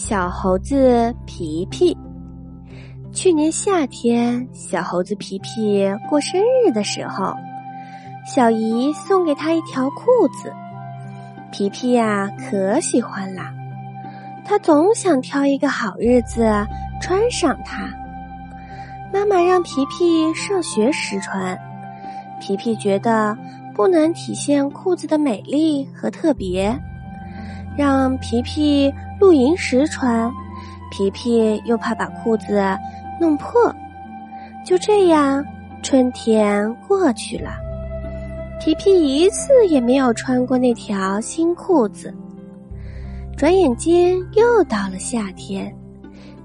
小猴子皮皮。去年夏天，小猴子皮皮过生日的时候，小姨送给他一条裤子。皮皮呀，可喜欢啦，他总想挑一个好日子穿上它。妈妈让皮皮上学时穿，皮皮觉得不能体现裤子的美丽和特别，让皮皮。露营时穿，皮皮又怕把裤子弄破，就这样，春天过去了，皮皮一次也没有穿过那条新裤子。转眼间又到了夏天，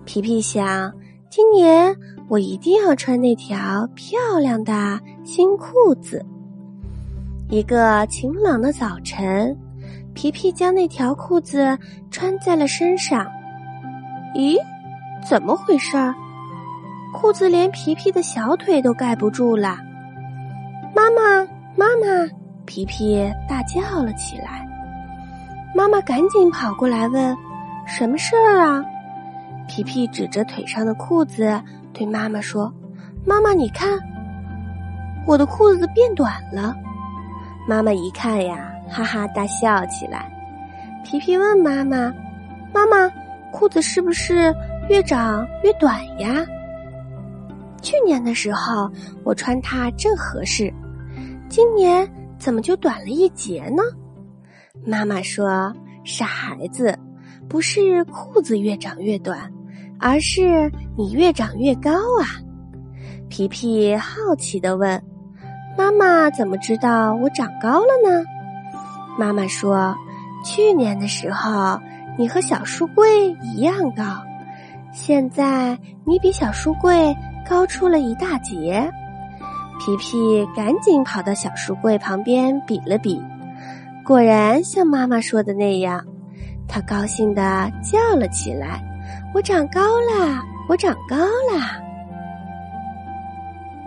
皮皮想，今年我一定要穿那条漂亮的新裤子。一个晴朗的早晨。皮皮将那条裤子穿在了身上。咦，怎么回事儿？裤子连皮皮的小腿都盖不住了！妈妈，妈妈！皮皮大叫了起来。妈妈赶紧跑过来问：“什么事儿啊？”皮皮指着腿上的裤子对妈妈说：“妈妈，你看，我的裤子变短了。”妈妈一看呀。哈哈大笑起来，皮皮问妈妈：“妈妈，裤子是不是越长越短呀？”去年的时候我穿它正合适，今年怎么就短了一截呢？妈妈说：“傻孩子，不是裤子越长越短，而是你越长越高啊！”皮皮好奇的问：“妈妈怎么知道我长高了呢？”妈妈说：“去年的时候，你和小书柜一样高，现在你比小书柜高出了一大截。”皮皮赶紧跑到小书柜旁边比了比，果然像妈妈说的那样，他高兴的叫了起来：“我长高啦！我长高啦！”